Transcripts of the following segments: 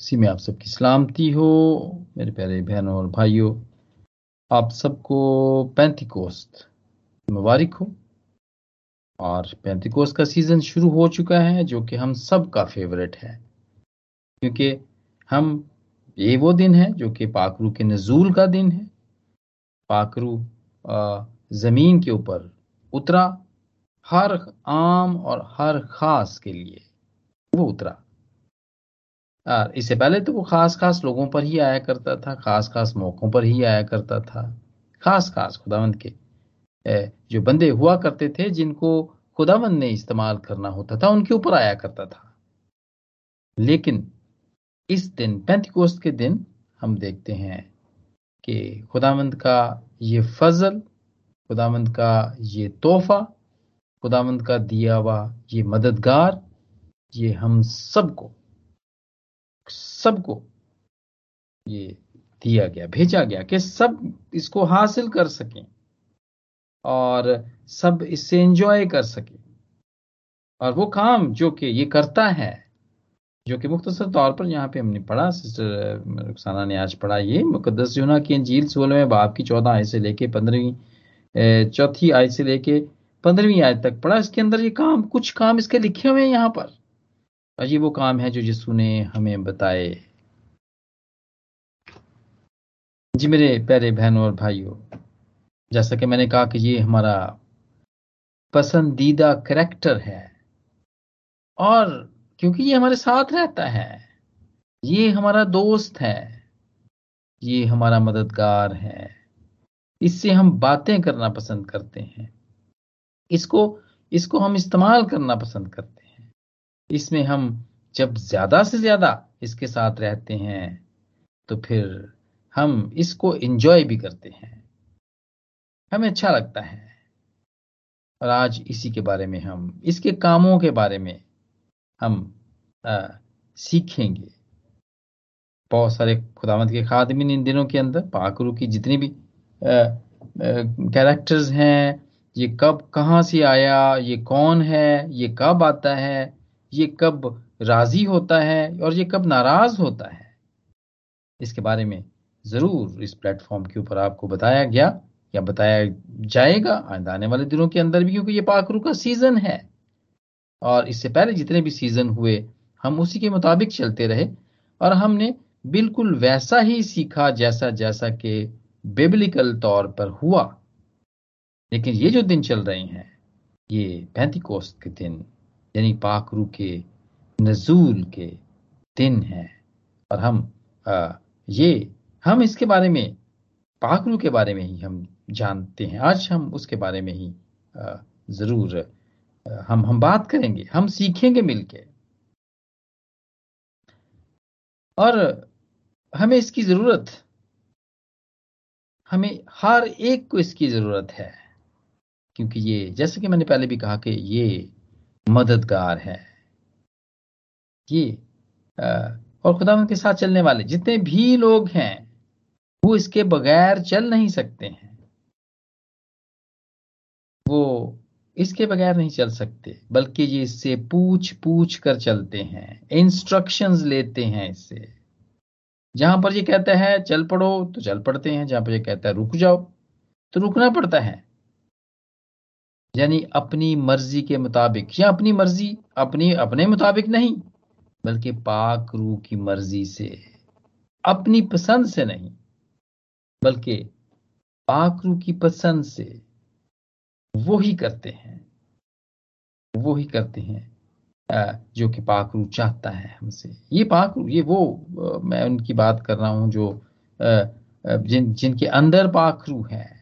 इसी में आप सबकी सलामती हो। मेरे प्यारे बहनों और भाइयों, आप सबको पैंतीकोस्त मुबारक हो। और पैंतीकोस्त का सीज़न शुरू हो चुका है, जो कि हम सब का फेवरेट है। क्योंकि हम, ये वो दिन है, जो कि पाकरू के नजूल का दिन है। पाकरू ज़मीन के ऊपर उतरा, हर आम और हर खास के लिए वो उतरा। इससे पहले तो वो खास खास लोगों पर ही आया करता था, खास खास मौकों पर ही आया करता था, खास खास खुदावंत के जो बंदे हुआ करते थे जिनको खुदावंत ने इस्तेमाल करना होता था, उनके ऊपर आया करता था। लेकिन इस दिन, पैंतीकोस्त के दिन, हम देखते हैं कि खुदावंत का ये फजल, खुदावंत का ये तोहफा, खुदावंत का दिया हुआ ये मददगार, ये हम सबको सबको ये दिया गया, भेजा गया कि सब इसको हासिल कर सकें और सब इससे एंजॉय कर सके। और वो काम जो कि ये करता है, जो कि मुख्तसर तौर पर यहाँ पे हमने पढ़ा, सिस्टर रुखसाना ने आज पढ़ा ये मुकदस यूना की अंजील सोलहवें बाप की चौदह आय से लेके पंद्रहवीं चौथी आय से लेके पंद्रहवीं आय तक पढ़ा, इसके अंदर ये काम, कुछ काम इसके लिखे हुए हैं यहाँ पर। ये वो काम है जो यीशु ने हमें बताए। जी मेरे प्यारे बहनों और भाइयों, जैसा कि मैंने कहा कि ये हमारा पसंदीदा करेक्टर है और क्योंकि ये हमारे साथ रहता है, ये हमारा दोस्त है, ये हमारा मददगार है, इससे हम बातें करना पसंद करते हैं, इसको इसको हम इस्तेमाल करना पसंद करते हैं। इसमें हम जब ज़्यादा से ज़्यादा इसके साथ रहते हैं तो फिर हम इसको एंजॉय भी करते हैं। हमें अच्छा लगता है। और आज इसी के बारे में हम इसके कामों के बारे में हम आ, सीखेंगे। बहुत सारे खुदावंत के खादमिन इन दिनों के अंदर पाकरू की जितनी भी कैरेक्टर्स हैं ये कब कहाँ से आया ये कौन है ये कब आता है ये कब राज़ी होता है और ये कब नाराज़ होता है? इसके बारे में ज़रूर इस प्लेटफॉर्म के ऊपर आपको बताया गया या बताया जाएगा आने वाले दिनों के अंदर भी, क्योंकि ये पाखरू का सीज़न है। और इससे पहले जितने भी सीज़न हुए, हम उसी के मुताबिक चलते रहे और हमने बिल्कुल वैसा ही सीखा जैसा जैसा कि बेबलिकल तौर पर हुआ। लेकिन ये जो दिन चल रहे हैं, ये पैंतीकोस्त के दिन यानी पाखरू के नजूल के दिन है। और हम ये, हम इसके बारे में, पाखरू के बारे में ही हम जानते हैं। आज हम उसके बारे में ही ज़रूर हम हम बात करेंगे, हम सीखेंगे मिलके। और हमें इसकी ज़रूरत, हमें हर एक को इसकी ज़रूरत है। क्योंकि ये, जैसे कि मैंने पहले भी कहा कि ये मददगार है। ये और खुदा के साथ चलने वाले जितने भी लोग हैं, वो इसके बगैर चल नहीं सकते हैं। वो इसके बगैर नहीं चल सकते, बल्कि ये इससे पूछ पूछ कर चलते हैं इंस्ट्रक्शंस लेते हैं इससे। जहाँ पर ये कहता है, चल पड़ो तो चल पड़ते हैं, जहाँ पर ये कहता है, रुक जाओ तो रुकना पड़ता है। यानी अपनी मर्ज़ी के मुताबिक, या अपनी मर्ज़ी, अपनी, अपने मुताबिक नहीं, बल्कि पाक रूह की मर्ज़ी से, अपनी पसंद से नहीं, बल्कि पाक रूह की पसंद से वो ही करते हैं वो ही करते हैं जो कि पाक रूह चाहता है हमसे। ये पाक रूह, ये वो मैं उनकी बात कर रहा हूँ जो जिन, जिनके अंदर पाक रूह है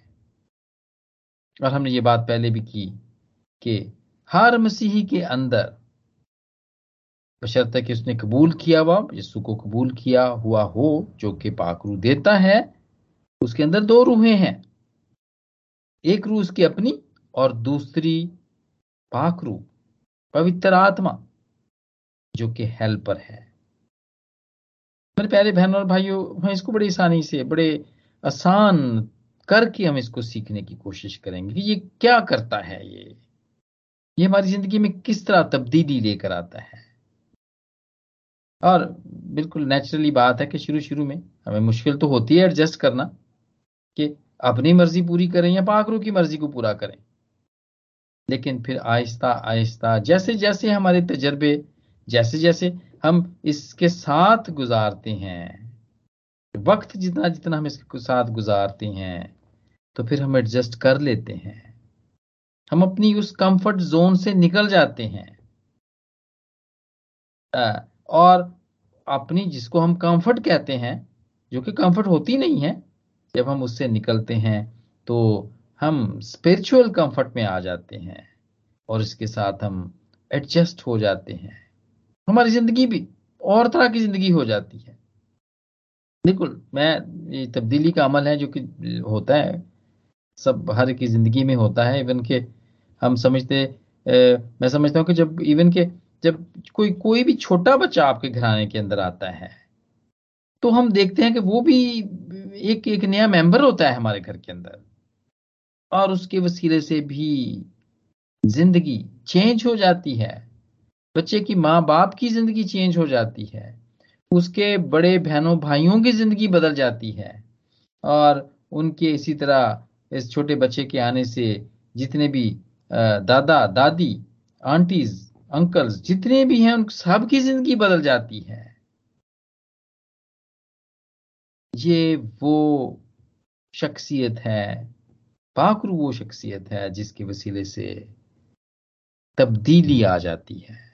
और हमने ये बात पहले भी की कि हर मसीही के अंदर बशर्त कि उसने कबूल किया हुआ, यीशु को कबूल किया हुआ हो, जो कि पाक रूह देता है, उसके अंदर दो रूहें हैं। एक रूह उसकी अपनी और दूसरी पाक रूह पवित्र आत्मा, जो कि हेल्पर है। मेरे प्यारे बहनों और भाइयों हम इसको बड़ी आसानी से, बड़े आसान करके हम इसको सीखने की कोशिश करेंगे कि ये क्या करता है ये? ये हमारी ज़िंदगी में किस तरह तब्दीली लेकर आता है? और बिल्कुल नेचुरली बात है कि शुरू शुरू में हमें मुश्किल तो होती है एडजस्ट करना कि अपनी मर्ज़ी पूरी करें या पाकरू की मर्ज़ी को पूरा करें। लेकिन फिर आहिस्ता आहिस्ता जैसे जैसे हमारे तजर्बे जैसे जैसे हम इसके साथ गुजारते हैं वक्त जितना जितना हम इसके साथ गुजारते हैं तो फिर हम एडजस्ट कर लेते हैं। हम अपनी उस कंफर्ट जोन से निकल जाते हैं। और अपनी जिसको हम कंफर्ट कहते हैं, जो कि कंफर्ट होती नहीं है, जब हम उससे निकलते हैं तो हम स्पिरिचुअल कंफर्ट में आ जाते हैं और इसके साथ हम एडजस्ट हो जाते हैं। हमारी ज़िंदगी भी और तरह की ज़िंदगी हो जाती है। बिल्कुल मैं ये तब्दीली का अमल है जो कि होता है। सब हर की ज़िंदगी में होता है। इवन के हम समझते ए, मैं समझता हूँ कि जब इवन के जब कोई कोई भी छोटा बच्चा आपके घराने के अंदर आता है तो हम देखते हैं कि वो भी एक एक नया मेंबर होता है हमारे घर के अंदर। और उसके वसीले से भी ज़िंदगी चेंज हो जाती है। बच्चे की माँ बाप की ज़िंदगी चेंज हो जाती है। उसके बड़े बहनों भाइयों की ज़िंदगी बदल जाती है और उनके इसी तरह इस छोटे बच्चे के आने से जितने भी दादा, दादी, आंटीज, अंकल्स, जितने भी हैं, उन सबकी ज़िंदगी बदल जाती है। ये वो शख्सियत है पाकरू वो शख्सियत है जिसके वसीले से तब्दीली आ जाती है।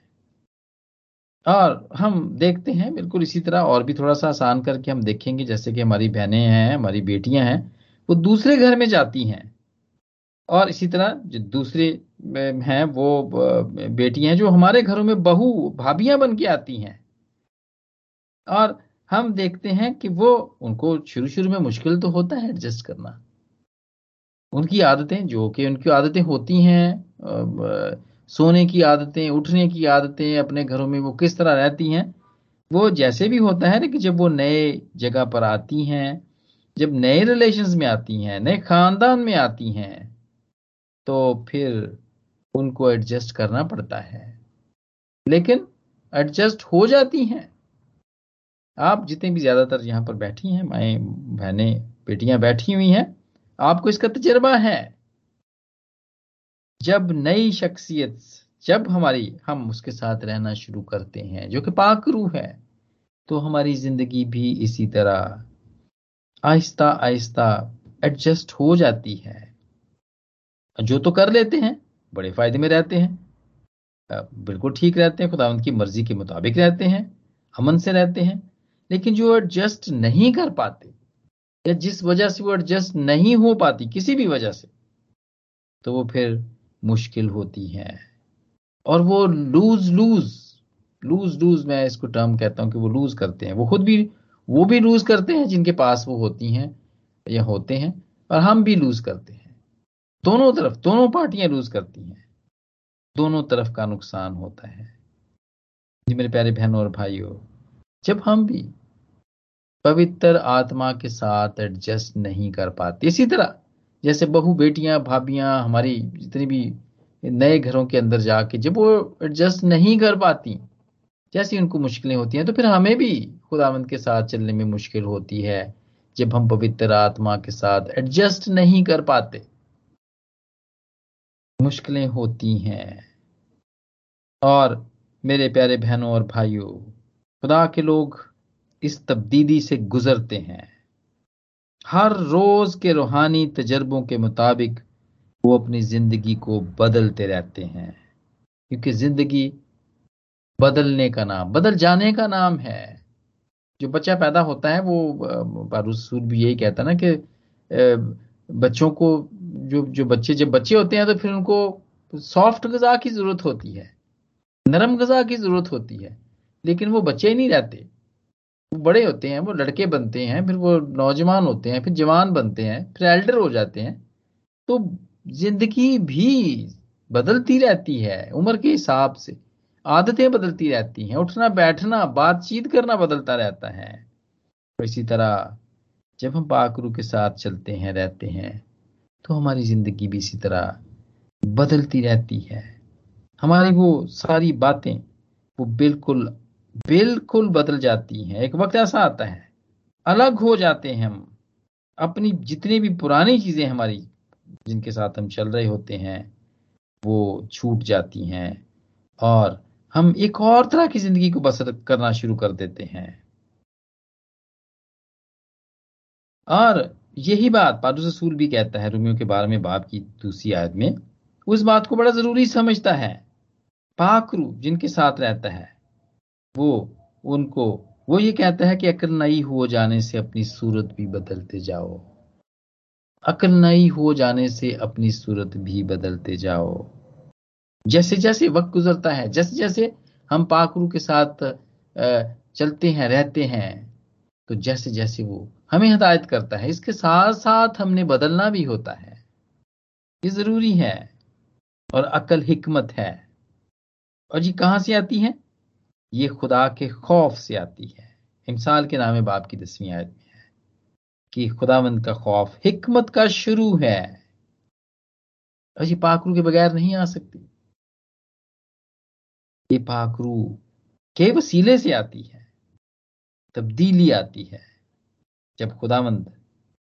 और हम देखते हैं, बिल्कुल इसी तरह और भी थोड़ा सा आसान करके हम देखेंगे, जैसे कि हमारी बहनें हैं, हमारी बेटियाँ हैं, वो दूसरे घर में जाती हैं। और इसी तरह जो दूसरे हैं, वो बेटियाँ जो हमारे घरों में बहू भाभियाँ बन के आती हैं। और हम देखते हैं कि वो, उनको शुरू शुरू में मुश्किल तो होता है एडजस्ट करना। उनकी आदतें, जो कि उनकी आदतें होती हैं सोने की आदतें, उठने की आदतें अपने घरों में वो किस तरह रहती हैं? वो जैसे भी होता है ना कि जब वो नए जगह पर आती हैं, जब नए रिलेशंस में आती हैं, नए खानदान में आती हैं तो फिर उनको एडजस्ट करना पड़ता है। लेकिन एडजस्ट हो जाती हैं। आप जितने भी ज़्यादातर यहाँ पर बैठी हैं, माए, बहनें, बेटियाँ बैठी हुई हैं, आपको इसका तजर्बा है। जब नई शख्सियत, जब हमारी, हम उसके साथ रहना शुरू करते हैं, जो कि पाकरू है तो हमारी ज़िंदगी भी इसी तरह आहिस्ता आहिस्ता एडजस्ट हो जाती है। जो तो कर लेते हैं, बड़े फ़ायदे में रहते हैं बिल्कुल ठीक रहते हैं, खुदा उनकी मर्ज़ी के मुताबिक रहते हैं, अमन से रहते हैं, लेकिन जो एडजस्ट नहीं कर पाते, या जिस वजह से वो एडजस्ट नहीं हो पाती, किसी भी वजह से तो वो फिर मुश्किल होती हैं। और वो लूज लूज लूज लूज मैं इसको टर्म कहता हूँ कि वो लूज करते हैं। वो खुद भी, वो भी लूज करते हैं जिनके पास वो होती हैं या होते हैं और हम भी लूज करते हैं। दोनों तरफ़, दोनों पार्टियाँ लूज करती हैं। दोनों तरफ़ का नुकसान होता है। जी मेरे प्यारे बहनों और भाइयों, जब हम भी पवित्र आत्मा के साथ एडजस्ट नहीं कर पाते, इसी तरह जैसे बहू बेटियाँ, भाभियाँ, हमारी जितनी भी नए घरों के अंदर जाके जब वो एडजस्ट नहीं कर पाती, जैसी उनको मुश्किलें होती हैं तो फिर हमें भी खुदावंद के साथ चलने में मुश्किल होती है, जब हम पवित्र आत्मा के साथ एडजस्ट नहीं कर पाते। मुश्किलें होती हैं। और मेरे प्यारे बहनों और भाइयों, खुदा के लोग इस तब्दीली से गुजरते हैं। हर रोज के रूहानी तजर्बों के मुताबिक वो अपनी ज़िंदगी को बदलते रहते हैं, क्योंकि ज़िंदगी बदलने का नाम, बदल जाने का नाम है। जो बच्चा पैदा होता है, वो बारूसूर भी यही कहता ना कि बच्चों को, जो जो बच्चे, जब बच्चे होते हैं तो फिर उनको सॉफ्ट गजा की ज़रूरत होती है, नरम गजा की ज़रूरत होती है, लेकिन वो बच्चे ही नहीं रहते। बड़े होते हैं, वो लड़के बनते हैं, फिर वो नौजवान होते हैं, फिर जवान बनते हैं, फिर एल्डर हो जाते हैं तो ज़िंदगी भी बदलती रहती है, उम्र के हिसाब से। आदतें बदलती रहती हैं, उठना, बैठना, बातचीत करना बदलता रहता है। तो इसी तरह जब हम पाकरू के साथ चलते हैं, रहते हैं तो हमारी ज़िंदगी भी इसी तरह बदलती रहती है। हमारी वो सारी बातें, वो बिल्कुल बिल्कुल बदल जाती हैं। एक वक्त ऐसा आता है, अलग हो जाते हैं हम। अपनी जितनी भी पुरानी चीज़ें हमारी, जिनके साथ हम चल रहे होते हैं, वो छूट जाती हैं और हम एक और तरह की ज़िंदगी को बसर करना शुरू कर देते हैं। और यही बात पादू रसूल भी कहता है, रोमियो के बारे में बाप की दूसरी आयत में, उस बात को बड़ा ज़रूरी समझता है। पाकरू जिनके साथ रहता है वो, उनको, वो ये कहता है कि अकल नई हो जाने से अपनी सूरत भी बदलते जाओ। अकल नई हो जाने से अपनी सूरत भी बदलते जाओ। जैसे जैसे वक्त गुजरता है, जैसे जैसे हम पाकरू के साथ चलते हैं, रहते हैं तो जैसे जैसे वो हमें हदायत करता है, इसके साथ साथ हमने बदलना भी होता है। ये ज़रूरी है और अकल हिकमत है। और ये कहाँ से आती है? ये खुदा के खौफ से आती है। इमसाल के नाम बाप की दसवीं आयत में है कि खुदावंद का खौफ हिकमत का शुरू है। और ये पाकरू के बगैर नहीं आ सकती। ये पाखरू के वसीले से आती है तब्दीली आती है जब खुदावंद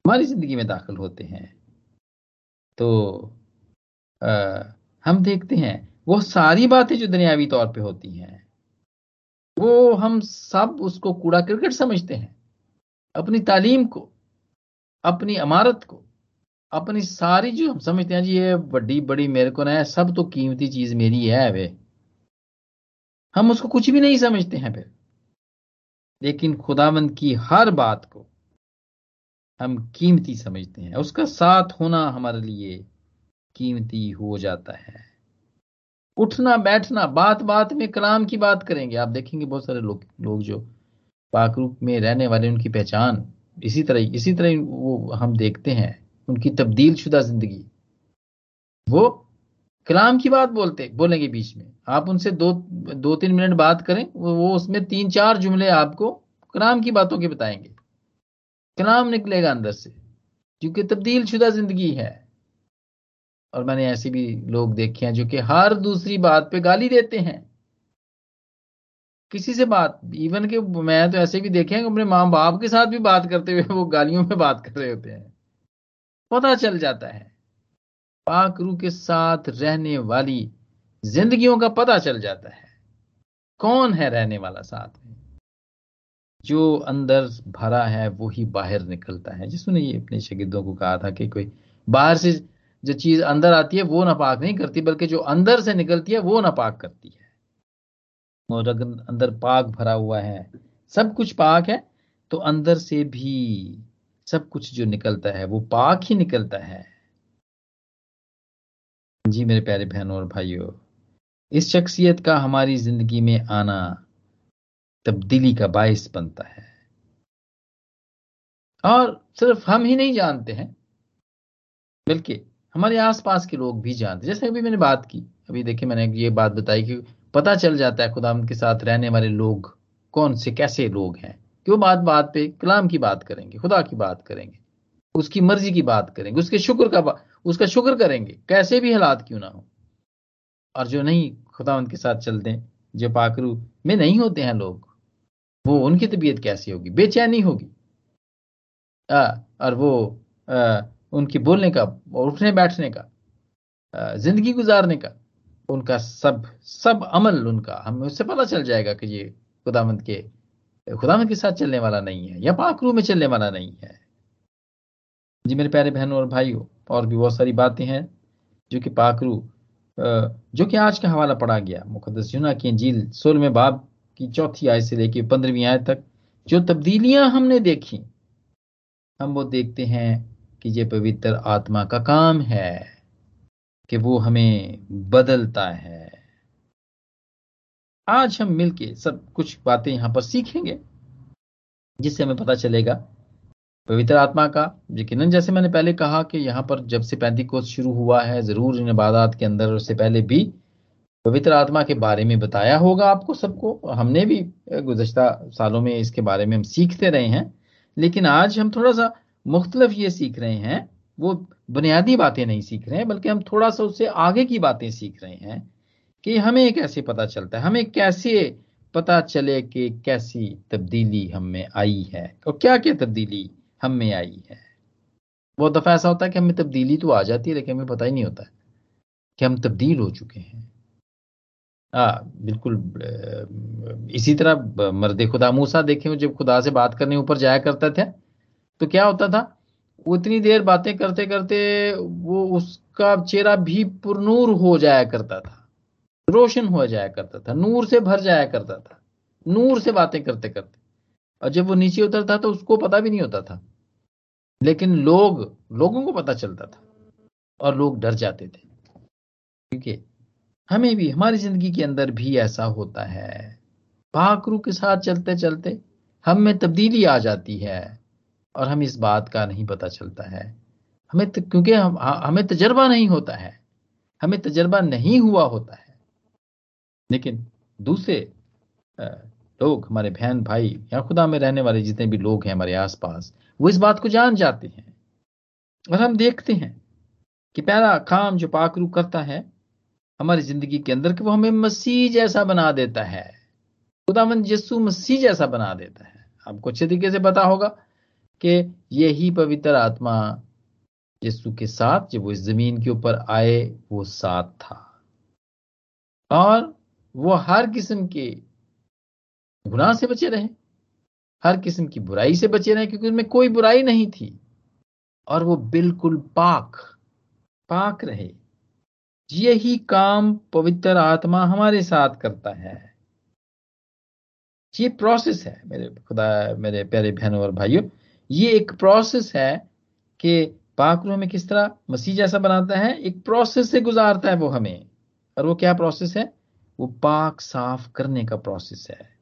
हमारी ज़िंदगी में दाखिल होते हैं। तो आ, हम देखते हैं वो सारी बातें जो दुनियावी तौर पे होती हैं वो हम सब उसको कूड़ा क्रिकेट समझते हैं। अपनी तालीम को, अपनी अमारत को, अपनी सारी जो हम समझते हैं। जी, ये बड़ी बड़ी मेरे को ना है सब तो कीमती चीज़ मेरी है वे। हम उसको कुछ भी नहीं समझते हैं फिर। लेकिन खुदावंद की हर बात को हम कीमती समझते हैं। उसका साथ होना हमारे लिए कीमती हो जाता है। उठना, बैठना बात बात में कलाम की बात करेंगे। आप देखेंगे बहुत सारे लोग लोग जो पाकरूप में रहने वाले, उनकी पहचान इसी तरह इसी तरह वो हम देखते हैं, उनकी तब्दील शुदा ज़िंदगी। वो कलाम की बात बोलते, बोलेंगे बीच में। आप उनसे दो दो तीन मिनट बात करें, वो उसमें तीन चार जुमले आपको कलाम की बातों के बताएँगे। कलाम निकलेगा अंदर से, क्योंकि तब्दील शुदा ज़िंदगी है। और मैंने ऐसे भी लोग देखे हैं जो कि हर दूसरी बात पे गाली देते हैं। किसी से बात इवन के मैं तो ऐसे भी देखे हैं अपने माँ बाप के साथ भी बात करते हुए वो गालियों में बात कर रहे होते हैं। पता चल जाता है, पाक रू के साथ रहने वाली जिंदगियों का पता चल जाता है, कौन है रहने वाला साथ में? जो अंदर भरा है, वो ही बाहर निकलता है। जिसने ये अपने शगिदों को कहा था कि कोई बाहर से जो चीज़ अंदर आती है, वो नापाक नहीं करती, बल्कि जो अंदर से निकलती है, वो नापाक करती है। और अगर अंदर पाक भरा हुआ है, सब कुछ पाक है तो अंदर से भी सब कुछ जो निकलता है, वो पाक ही निकलता है। जी मेरे प्यारे बहनों और भाइयों, इस शख्सियत का हमारी ज़िंदगी में आना तब्दीली का बायस बनता है। और सिर्फ़ हम ही नहीं जानते हैं, बल्कि हमारे आसपास के लोग भी जानते जैसे अभी मैंने बात की अभी देखिए मैंने ये बात बताई कि पता चल जाता है खुदाम के साथ रहने वाले लोग कौन से कैसे लोग हैं। क्यों बात बात पे कलाम की बात करेंगे खुदा की बात करेंगे उसकी मर्ज़ी की बात करेंगे उसके शुक्र का उसका शुक्र करेंगे कैसे भी हालात क्यों ना हो। और जो नहीं खुदावंत के साथ चलते हैं जो पाकरू में नहीं होते हैं लोग वो उनकी तबीयत कैसी होगी? बेचैनी होगी। आ, और वो आ, उनकी बोलने का और उठने बैठने का ज़िंदगी गुजारने का, उनका सब सब अमल उनका। हमें उससे पता चल जाएगा कि ये खुदामंद के खुदामंद के साथ चलने वाला नहीं है या पाकरू में चलने वाला नहीं है। जी मेरे प्यारे बहनों और भाइयों, और भी बहुत सारी बातें हैं जो कि पाकरू जो कि आज का हवाला पढ़ा गया। मुकदस यूना की अंजील सोलहवें बाब की चौथी आय से लेकर पंद्रहवीं आय तक, जो तब्दीलियाँ हमने देखी, हम वो देखते हैं कि ये पवित्र आत्मा का काम है कि वो हमें बदलता है। आज हम मिलके सब कुछ बातें यहाँ पर सीखेंगे, जिससे हमें पता चलेगा पवित्र आत्मा का। यकीन जैसे मैंने पहले कहा कि यहाँ पर जब से पैंती कोस शुरू हुआ है, ज़रूर इन इबादत के अंदर उससे पहले भी पवित्र आत्मा के बारे में बताया होगा आपको सबको। हमने भी गुजशत सालों में इसके बारे में हम सीखते रहे हैं, लेकिन आज हम थोड़ा सा मुख्तलफ ये सीख रहे हैं, वो बुनियादी बातें नहीं सीख रहे हैं, बल्कि हम थोड़ा सा उससे आगे की बातें सीख रहे हैं कि हमें कैसे पता चलता है, हमें कैसे पता चले कि कैसी तब्दीली हम में आई है और क्या क्या तब्दीली हम में आई है। बहुत दफ़ा ऐसा होता है कि हमें तब्दीली तो आ जाती है, लेकिन हमें पता ही नहीं होता कि हम तब्दील हो चुके हैं। हाँ बिल्कुल इसी तरह मर्द खुदा मूसा देखे, जब खुदा से बात करने ऊपर जाया करता था तो क्या होता था? वो इतनी देर बातें करते करते वो उसका चेहरा भी पुरनूर हो जाया करता था। रोशन हो जाया करता था। नूर से भर जाया करता था। नूर से बातें करते करते। और जब वो नीचे उतरता तो उसको पता भी नहीं होता था। लेकिन लोग, लोगों को पता चलता था और लोग डर जाते थे। क्योंकि हमें भी, हमारी ज़िंदगी के अंदर भी ऐसा होता है। पाकरू के साथ चलते चलते हम में तब्दीली आ जाती है। और हम इस बात का नहीं पता चलता है। हमें क्योंकि हम हमें तजर्बा नहीं होता है। हमें तजर्बा नहीं हुआ होता है। लेकिन दूसरे लोग, हमारे बहन भाई या खुदा में रहने वाले जितने भी लोग हैं हमारे आसपास, वो इस बात को जान जाते हैं। और हम देखते हैं कि पहला काम जो पाकरू करता है, हमारी ज़िंदगी के अंदर कि वो हमें मसीह जैसा बना देता है। खुदावन यस्सु मसीह जैसा बना देता है। आपको अच्छे तरीके से पता होगा कि यही पवित्र आत्मा यस्सु के साथ जब वो इस ज़मीन के ऊपर आए, वो साथ था। और वो हर किस्म के गुनाह से बचे रहे, हर किस्म की बुराई से बचे रहे, क्योंकि उनमें कोई बुराई नहीं थी। और वो बिल्कुल पाक पाक रहे। यही काम पवित्र आत्मा हमारे साथ करता है। ये प्रोसेस है मेरे खुदा, मेरे प्यारे बहनों और भाइयों। ये एक प्रोसेस है कि पाक रूह में किस तरह मसीह जैसा बनाता है एक प्रोसेस से गुजारता है वो हमें। और वो क्या प्रोसेस है? वो पाक साफ़ करने का प्रोसेस है।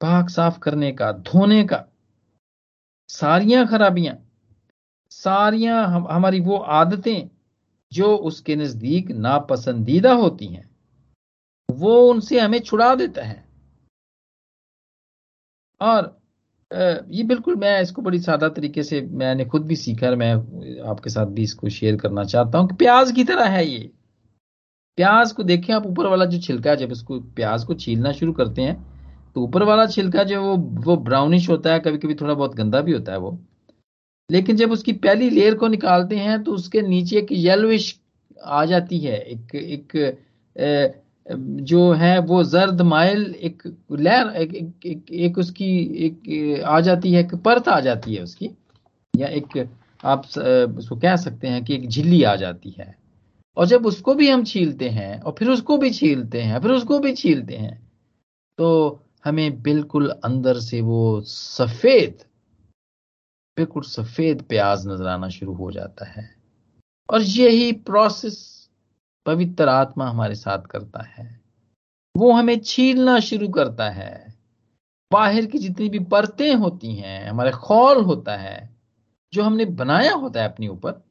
पाक साफ़ करने का धोने का। सारियाँ खराबियाँ सारियाँ हम, हमारी वो आदतें जो उसके नज़दीक नापसंदीदा होती हैं वो उनसे हमें छुड़ा देता है। और ये बिल्कुल मैं इसको बड़ी सादा तरीके से मैंने खुद भी सीखा है, मैं आपके साथ भी इसको शेयर करना चाहता हूँ प्याज की तरह है ये। प्याज को देखें आप ऊपर वाला जो छिलका है, जब इसको प्याज को छीलना शुरू करते हैं तो ऊपर वाला छिलका जो वो वो ब्राउनिश होता है कभी कभी थोड़ा बहुत गंदा भी होता है वो। लेकिन जब उसकी पहली लेयर को निकालते हैं तो उसके नीचे एक येलोइश आ जाती है, एक एक जो है वो जर्द माइल एक लेयर एक, एक, एक, एक उसकी एक आ जाती है एक परत आ जाती है उसकी या एक आप उसको कह सकते हैं कि एक झिल्ली आ जाती है। और जब उसको भी हम छीलते हैं और फिर उसको भी छीलते हैं फिर उसको भी छीलते हैं तो हमें बिल्कुल अंदर से वो सफ़ेद बिल्कुल सफ़ेद प्याज नज़र आना शुरू हो जाता है। और यही प्रोसेस पवित्र आत्मा हमारे साथ करता है। वो हमें छीलना शुरू करता है। बाहर की जितनी भी परतें होती हैं, हमारे खौल होता है, जो हमने बनाया होता है अपने ऊपर,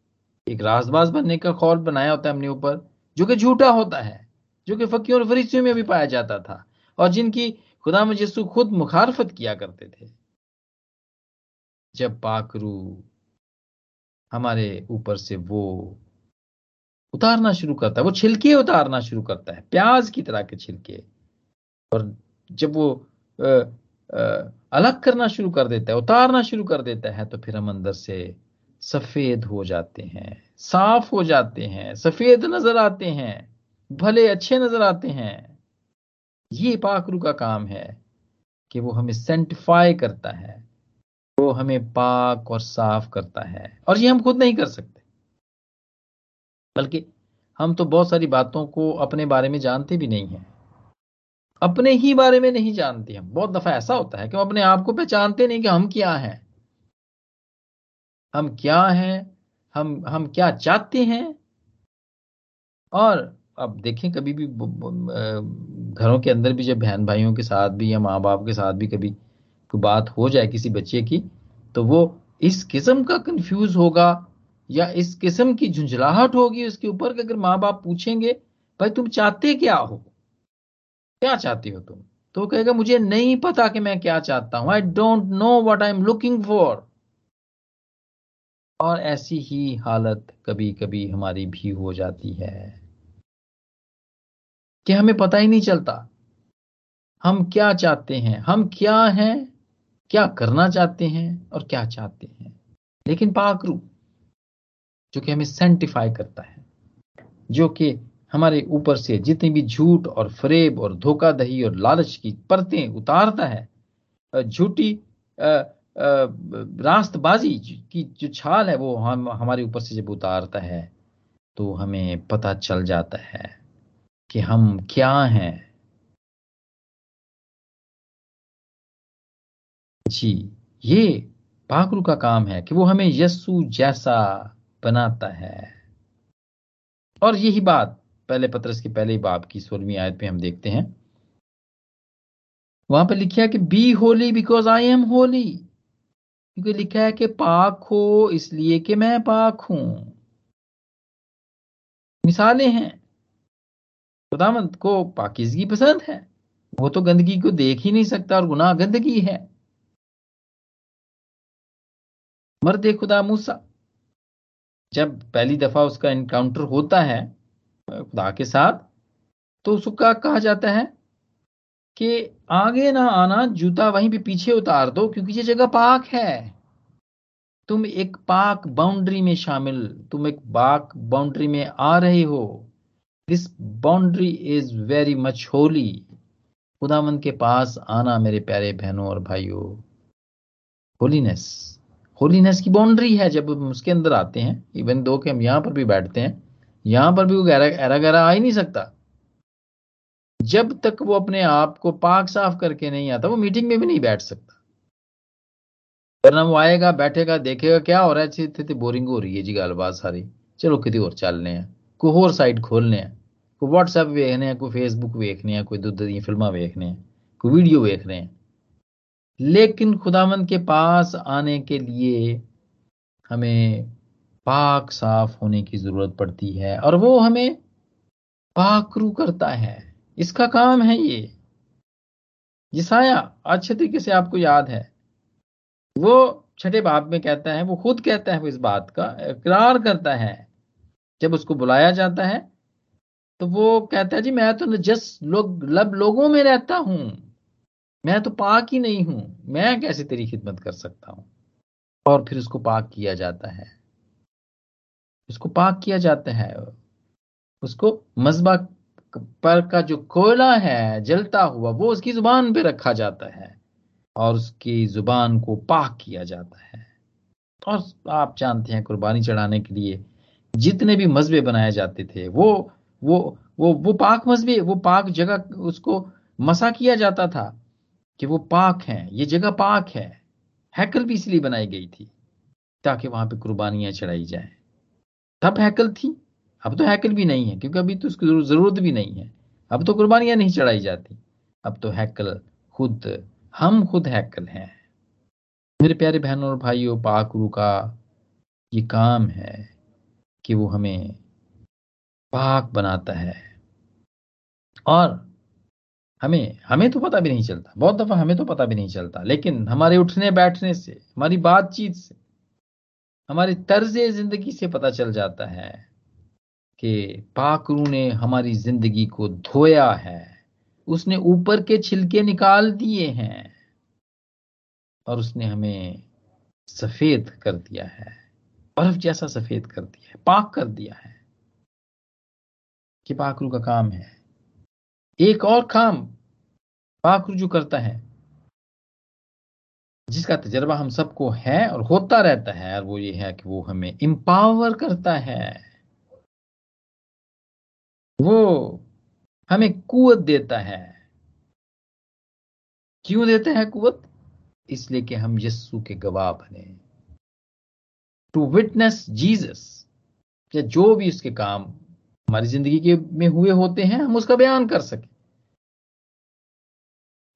एक राजबाज बनने का खौल बनाया होता है अपने ऊपर, जो कि झूठा होता है, जो कि फकीर और फरीसियों में भी पाया जाता था, और जिनकी खुदा यसु खुद मुखारफत किया करते थे। जब पाकरू हमारे ऊपर से वो उतारना शुरू करता है। वो छिलके उतारना शुरू करता है। प्याज की तरह के छिलके। और जब वो आ, आ, अलग करना शुरू कर देता है उतारना शुरू कर देता है तो फिर हम अंदर से सफ़ेद हो जाते हैं साफ़ हो जाते हैं सफ़ेद नज़र आते हैं भले अच्छे नज़र आते हैं। ये पाकरू का काम है कि वो हमें सेंटिफाई करता है। वो हमें पाक और साफ़ करता है। और ये हम खुद नहीं कर सकते। बल्कि हम तो बहुत सारी बातों को अपने बारे में जानते भी नहीं हैं। अपने ही बारे में नहीं जानते हम। बहुत दफ़ा ऐसा होता है कि हम अपने आप को पहचानते नहीं कि हम क्या हैं। हम क्या हैं? हम हम क्या चाहते हैं? और अब देखें, कभी भी घरों के अंदर भी जब बहन भाइयों के साथ भी या माँ बाप के साथ भी कभी कोई बात हो जाए किसी बच्चे की तो वो इस किस्म का कंफ्यूज होगा या इस किस्म की झुंझलाहट होगी उसके ऊपर अगर माँ बाप पूछेंगे, भाई तुम चाहते क्या हो? क्या चाहते हो तुम? तो कहेगा, मुझे नहीं पता कि मैं क्या चाहता हूँ। I don't know what I am looking for और ऐसी ही हालत कभी कभी हमारी भी हो जाती है। कि हमें पता ही नहीं चलता, हम क्या चाहते हैं, हम क्या हैं, क्या करना चाहते हैं और क्या चाहते हैं। लेकिन पाकरू जो कि हमें सेंटिफाई करता है, जो कि हमारे ऊपर से जितनी भी झूठ और फरेब और धोखाधही और लालच की परतें उतारता है झूठी रास्तबाजी की जो छाल है वो हम, हमारे ऊपर से जब उतारता है तो हमें पता चल जाता है कि हम क्या हैं। जी, ये पाकरू का काम है कि वो हमें यस्सु जैसा बनाता है। और यही बात पहले पत्रस की पहले बाप की सोलहवीं आयत पे हम देखते हैं। वहाँ पर लिखा है कि be holy because I am holy क्योंकि लिखा है कि पाक हो, इसलिए कि मैं पाक हूँ। मिसालें हैं। खुदामंद को पाकिजगी पसंद है। वो तो गंदगी को देख ही नहीं सकता और गुनाह गंदगी है। मर्द खुदा मूसा। जब पहली दफ़ा उसका इनकाउंटर होता है, खुदा के साथ तो उसका कहा जाता है कि आगे ना आना, जूता वहीं भी पीछे उतार दो, क्योंकि ये जगह पाक है। तुम एक पाक बाउंड्री में शामिल, तुम एक पाक बाउंड्री में आ रहे हो। This boundary is very much holy खुदावन के पास आना मेरे प्यारे बहनों और भाइयों। होलीनेस होलीनेस की बाउंड्री है जब हम उसके अंदर आते हैं इवन दो के हम यहाँ पर भी बैठते हैं, यहाँ पर भी वो गहरा गहरा गहरा आ ही नहीं सकता। जब तक वो अपने आप को पाक साफ़ करके नहीं आता, वो मीटिंग में भी नहीं बैठ सकता। वरना वो आएगा, बैठेगा, देखेगा, क्या हो रहा है स्थिति बोरिंग हो रही है जी गलबात सारी। चलो कितनी और चलने हैं, कोई और साइट खोलने हैं, कोई व्हाट्सएप वेखने हैं, कोई फेसबुक वेखने हैं, कोई दुद्ध दी फिल्मा वेखने हैं, कोई वीडियो रहे हैं। लेकिन खुदामंद के पास आने के लिए हमें पाक साफ़ होने की ज़रूरत पड़ती है और वो हमें पाकरू करता है। इसका काम है ये। जिसाया अच्छे तरीके से आपको याद है। वो छठे बाप में कहता है, वो खुद कहता है वो इस बात का, इकरार करता है। जब उसको बुलाया जाता है तो वो कहता है, जी, मैं तो नजस लोग, लब लोगों में रहता हूँ। मैं तो पाक ही नहीं हूँ। मैं कैसे तेरी खिदमत कर सकता हूँ? और फिर उसको पाक किया जाता है। उसको पाक किया जाता है। उसको मजबा पर का जो कोयला है, जलता हुआ, वो उसकी ज़ुबान पे रखा जाता है और उसकी ज़ुबान को पाक किया जाता है। और आप जानते हैं, कुर्बानी चढ़ाने के लिए जितने भी मजबे बनाए जाते थे, वो वो वो वो पाक मजबे, वो पाक जगह उसको मसा किया जाता था। कि वो पाक है, ये जगह पाक है। हैकल भी इसलिए बनाई गई थी ताकि वहाँ पे कुर्बानियाँ चढ़ाई जाए। तब हैकल थी। अब तो हैकल भी नहीं है, क्योंकि अभी तो उसकी ज़रूरत भी नहीं है। अब तो कुर्बानियाँ नहीं चढ़ाई जाती। अब तो हैकल खुद, हम खुद हैकल हैं। मेरे प्यारे बहनों और भाइयों पाकरू का ये काम है कि वो हमें पाक बनाता है। और हमें हमें तो पता भी नहीं चलता। बहुत दफ़ा हमें तो पता भी नहीं चलता। लेकिन हमारे उठने बैठने से, हमारी बातचीत से, हमारी तर्ज ज़िंदगी से पता चल जाता है कि पाकरू ने हमारी ज़िंदगी को धोया है। उसने ऊपर के छिलके निकाल दिए हैं और उसने हमें सफ़ेद कर दिया है। बर्फ़ जैसा सफ़ेद कर दिया है, पाक कर दिया है कि पाकरू का काम है। एक और काम पाक जो करता है, जिसका तजर्बा हम सबको है और होता रहता है, और वो ये है कि वो हमें इंपावर करता है। वो हमें कुवत देता है। क्यों देता है कुवत? इसलिए कि हम यस्सु के गवाह बने। टू विटनेस जीसस या जो भी उसके काम हमारी ज़िंदगी के में हुए होते हैं, हम उसका बयान कर सके।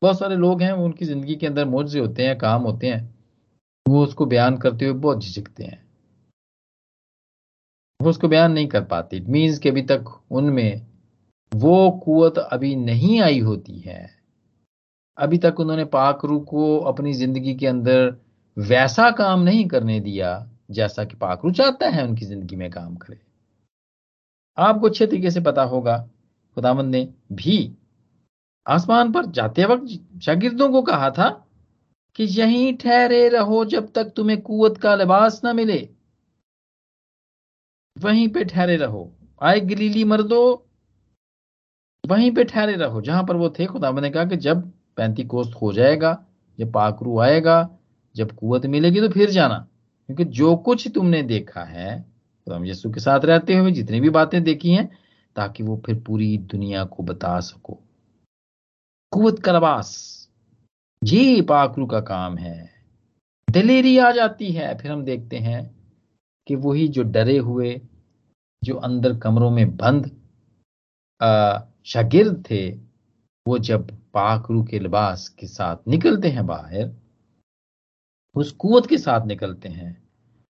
बहुत सारे लोग हैं उनकी ज़िंदगी के अंदर मोजे होते हैं, काम होते हैं। वो उसको बयान करते हुए बहुत झिझकते हैं। वो उसको बयान नहीं कर पाते। इट मीन्स कि अभी तक उनमें वो कुवत अभी नहीं आई होती है। अभी तक उन्होंने पाकरू को अपनी ज़िंदगी के अंदर वैसा काम नहीं करने दिया, जैसा कि पाकरू चाहता है उनकी ज़िंदगी में काम करे। आपको अच्छे तरीके से पता होगा खुदामंद ने भी आसमान पर जाते वक्त शागिर्दों को कहा था कि यहीं ठहरे रहो जब तक तुम्हें कुवत का लिबास ना मिले। वहीं पे ठहरे रहो। आए गलीली मर्दो, वहीं पे ठहरे रहो, जहाँ पर वो थे। खुदा ने कहा कि जब पैंती कोस्त हो जाएगा, जब पाकरू आएगा, जब कुवत मिलेगी तो फिर जाना। क्योंकि जो कुछ तुमने देखा है तो हम के साथ रहते हुए जितनी भी बातें देखी हैं, ताकि वो फिर पूरी दुनिया को बता सको। कुवत करवास ये पाकरू का काम है। दिलेरी आ जाती है, फिर हम देखते हैं कि वही जो डरे हुए, जो अंदर कमरों में बंद शागिर्द थे, वो जब पाकरू के लिबास के साथ निकलते हैं बाहर, उस कुवत के साथ निकलते हैं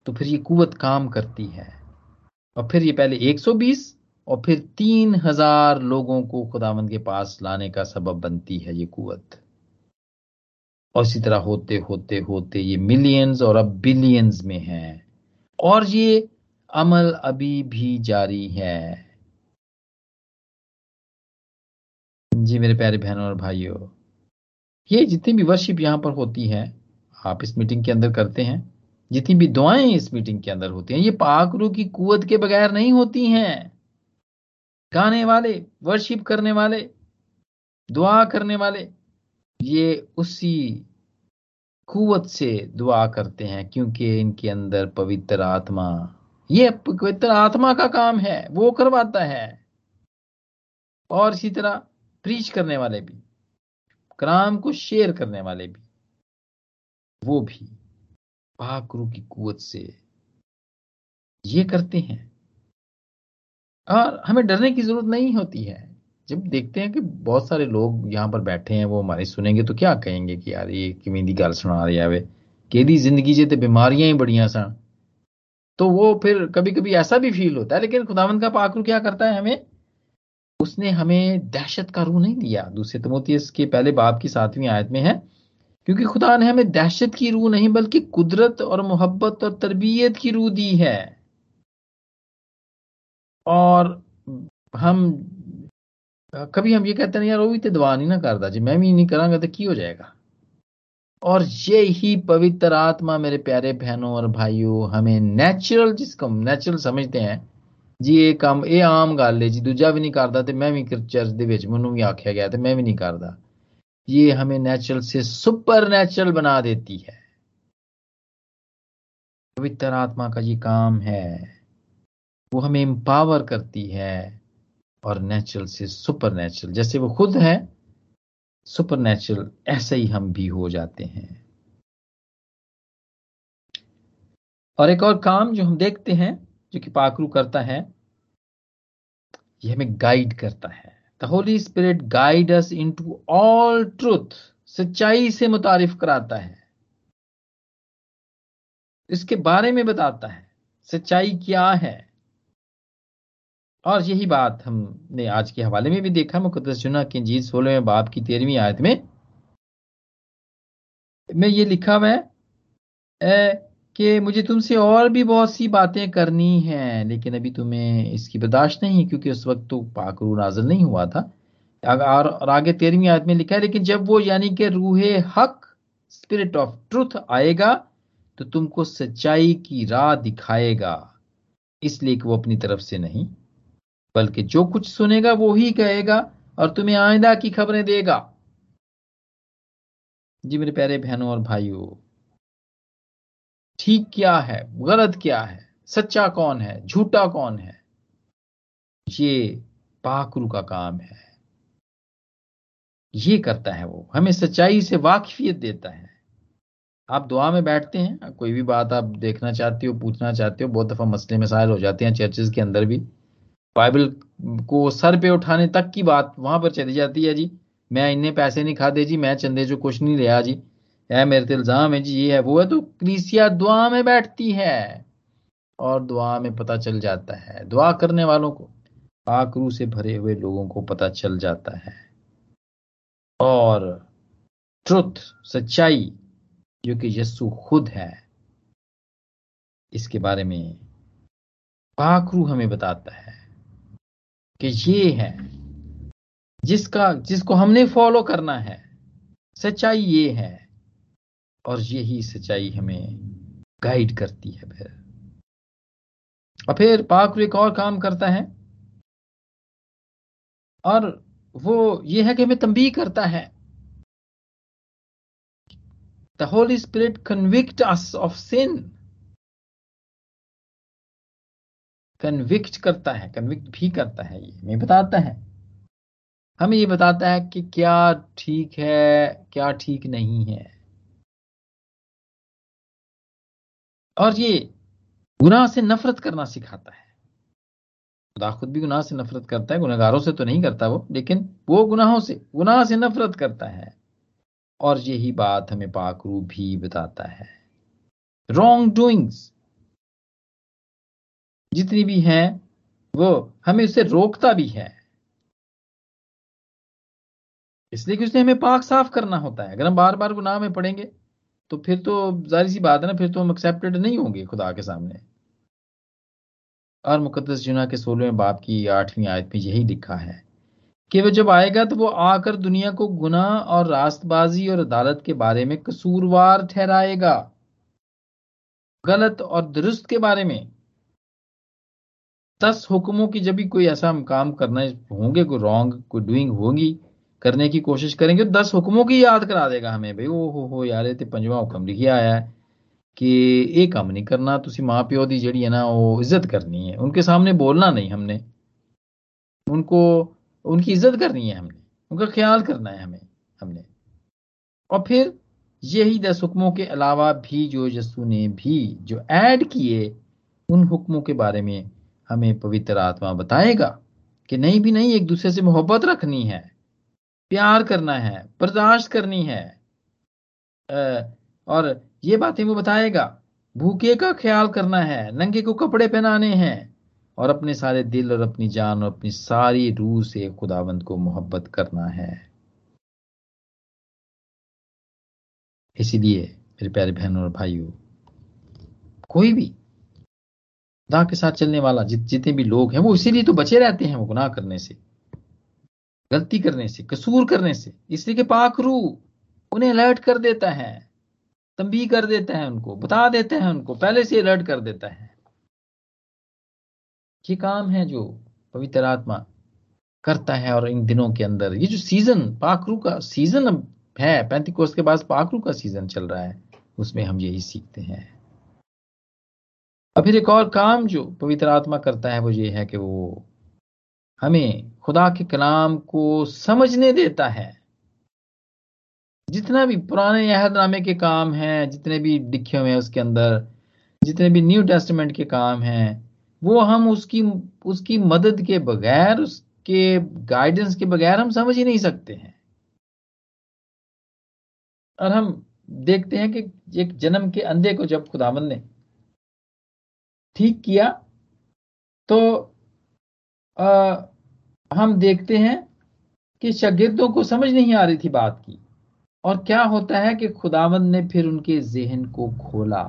तो फिर ये कुवत काम करती है। और फिर ये पहले 120 और फिर तीन हज़ार लोगों को खुदावंद के पास लाने का सबब बनती है ये कुवत। और इसी तरह होते होते होते ये मिलियंस और अब बिलियंस में है। और ये अमल अभी भी जारी है। जी मेरे प्यारे बहनों और भाइयों, ये जितनी भी वर्शिप यहाँ पर होती है, आप इस मीटिंग के अंदर करते हैं, जितनी भी दुआएँ इस मीटिंग के अंदर होती हैं, ये पाकरू की कुवत के बगैर नहीं होती हैं। गाने वाले वर्शिप करने वाले, दुआ करने वाले, ये उसी कुवत से दुआ करते हैं क्योंकि इनके अंदर पवित्र आत्मा, ये पवित्र आत्मा का काम है, वो करवाता है। और इसी तरह प्रीच करने वाले भी क्राम को शेयर करने वाले भी, वो भी पाकरू की कुवत से ये करते हैं। और हमें डरने की ज़रूरत नहीं होती है। जब देखते हैं कि बहुत सारे लोग यहाँ पर बैठे हैं, वो हमारे सुनेंगे तो क्या कहेंगे कि यार, ये किमें दी गल सुना रही है केदी ज़िंदगी जे तो बीमारियाँ ही बड़िया सन तो वो फिर कभी कभी ऐसा भी फील होता है, लेकिन खुदावंत का पाकरू क्या करता है हमें? उसने हमें दहशत का रूह नहीं दिया। दूसरे तमोतियस के पहले बाप की सातवीं आयत में है, क्योंकि खुदा ने हमें दहशत की रूह नहीं, बल्कि कुदरत और मोहब्बत और तरबियत की रूह दी है। और हम कभी हम ये कहते हैं यार वो भी तो दवा नहीं ना करता जी मैं भी नहीं करांगा तो की हो जाएगा और ये ही पवित्र आत्मा मेरे प्यारे बहनों और भाइयों हमें नेचुरल जिसको नेचुरल समझते हैं जी ਇਹ ਕੰਮ ਇਹ ਆਮ ਗੱਲ ਹੈ ਜੀ ਦੂਜਾ ਵੀ ਨਹੀਂ ਕਰਦਾ ਤੇ ਮੈਂ ਵੀ ਚਰਚ ਦੇ ਵਿੱਚ ਮੈਨੂੰ ਵੀ ਆਖਿਆ ਗਿਆ ਤੇ ਮੈਂ ਵੀ ਨਹੀਂ ਕਰਦਾ ये हमें नेचुरल से सुपर नेचुरल बना देती है पवित्र आत्मा का ये काम है वो हमें एम्पावर करती है और नेचुरल से सुपर नेचुरल जैसे वो खुद है सुपर नेचुरल ऐसे ही हम भी हो जाते हैं। और एक और काम जो हम देखते हैं, जो कि पाकरू करता है, ये हमें गाइड करता है। The holy spirit guide us into all truth सच्चाई से मुतारिफ कराता है। इसके बारे में बताता है, सच्चाई क्या है? और यही बात हमने आज के हवाले में भी देखा। मुकदस जुना की जीत सोलहवें बाप की तेरहवीं आयत में में ये लिखा हुआ है कि मुझे तुमसे और भी बहुत सी बातें करनी हैं, लेकिन अभी तुम्हें इसकी बर्दाश्त नहीं क्योंकि उस वक्त तो पाकरू नाजर नहीं हुआ था। और आगे तेरहवीं आयत में लिखा है, लेकिन जब वो यानी कि रूहे हक स्पिरिट ऑफ़ ट्रुथ आएगा तो तुमको सच्चाई की राह दिखाएगा, इसलिए कि वो अपनी तरफ़ से नहीं। बल्कि जो कुछ सुनेगा वो ही कहेगा और तुम्हें आइंदा की खबरें देगा। जी मेरे प्यारे बहनों और भाइयों, ठीक क्या है? गलत क्या है? सच्चा कौन है? झूठा कौन है? ये पाकरू का काम है। ये करता है वो। हमें सच्चाई से वाकफियत देता है। आप दुआ में बैठते हैं, कोई भी बात आप देखना चाहते हो, पूछना चाहते हो, बहुत दफ़ा मसले मसाइल हो जाते हैं चर्चेज के अंदर भी। बाइबल को सर पे उठाने तक की बात वहाँ पर चली जाती है जी। मैं इन्ने पैसे नहीं खाते जी, मैं चंदे जो कुछ नहीं लिया जी। है मेरे तो इल्ज़ाम है जी, ये है, वो है तो क्रीसिया दुआ में बैठती है और दुआ में पता चल जाता है, दुआ करने वालों को। पाकरू से भरे हुए लोगों को पता चल जाता है। और ट्रुथ सच्चाई, जो कि यस्सु खुद है, इसके बारे में पाखरू हमें बताता है। कि ये है, जिसका, जिसको हमने फॉलो करना है, सच्चाई ये है, और यही सच्चाई हमें गाइड करती है फिर। और फिर पाक एक और काम करता है, और वो ये है कि हमें तंबी करता है। The holy spirit convict us of sin convict करता है कन्विक्ट भी करता है, ये हमें बताता है। हमें ये बताता है कि क्या ठीक है, क्या ठीक नहीं है। और ये गुनाह से नफरत करना सिखाता है। खुदा खुद भी गुनाह से नफरत करता है गुनागारों से तो नहीं करता वो, लेकिन वो गुनाहों से, गुनाह से नफरत करता है। और यही बात हमें पाकरू भी बताता है। रॉन्ग डूइंग्स जितनी भी हैं, वो हमें उससे रोकता भी है। इसलिए कि उसने हमें पाक साफ़ करना होता है। अगर हम बार बार गुनाह में पड़ेंगे तो फिर तो ज़ाहिर सी बात है ना, फिर तो हम एक्सेप्टेड नहीं होंगे खुदा के सामने। और मुकदस जुना के सोलहवें बाप की आठवीं आयत में यही लिखा है कि वह जब आएगा तो वो आकर दुनिया को गुनाह और रास्तबाजी और अदालत के बारे में कसूरवार ठहराएगा। गलत और दुरुस्त के बारे में। दस हुक्मों की जब भी कोई ऐसा हम काम करना होंगे, कोई रॉन्ग कोई डूइंग होगी, करने की कोशिश करेंगे तो दस हुक्मों की याद करा देगा हमें, भाई ओ हो हो यार ते पंजवा हुक्म लिखिया आया है कि ये काम नहीं करना तुम माँ प्यो की जी है ना, वो इज़्ज़त करनी है। उनके सामने बोलना नहीं हमने। उनको, उनकी इज़्ज़त करनी है हमने। उनका ख्याल करना है हमें, हमने। और फिर यही दस हुक्मों के अलावा भी जो यस्सु ने भी जो ऐड किए, उन हुक्मों के बारे में हमें पवित्र आत्मा बताएगा कि नहीं भी नहीं, एक दूसरे से मोहब्बत रखनी है, प्यार करना है, बर्दाश्त करनी है। और ये बातें वो बताएगा, भूखे का ख्याल करना है, नंगे को कपड़े पहनाने हैं और अपने सारे दिल और अपनी जान और अपनी सारी रूह से खुदावंत को मोहब्बत करना है। इसीलिए मेरे प्यारे बहनों और भाइयों, कोई भी खुदा के साथ चलने वाला जित जितने भी लोग हैं, वो इसीलिए तो बचे रहते हैं वो गुनाह करने से, गलती करने से, कसूर करने से। इसलिए कि पाक उन्हें अलर्ट कर देता है, तंबी कर देता है उनको, बता देता है उनको, पहले से अलर्ट कर देता है। ये काम है जो पवित्र आत्मा करता है और इन दिनों के अंदर, ये जो सीज़न पाकरू का सीज़न अब है पैंतीकोस के बाद पाकरू का सीज़न चल रहा है, उसमें हम यही सीखते हैं। और फिर एक और काम जो पवित्र आत्मा करता है वो ये है कि वो हमें खुदा के कलाम को समझने देता है। जितना भी पुराने अहदनामे के काम हैं, जितने भी लिखे हुए हैं उसके अंदर, जितने भी न्यू टेस्टमेंट के काम हैं, वो हम उसकी उसकी मदद के बगैर, उसके गाइडेंस के बगैर हम समझ ही नहीं सकते हैं। और हम देखते हैं कि एक जन्म के अंधे को जब खुदावन ने ठीक किया तो आ, हम देखते हैं कि शागिर्दों को समझ नहीं आ रही थी बात की। और क्या होता है कि खुदावंद ने फिर उनके जहन को खोला।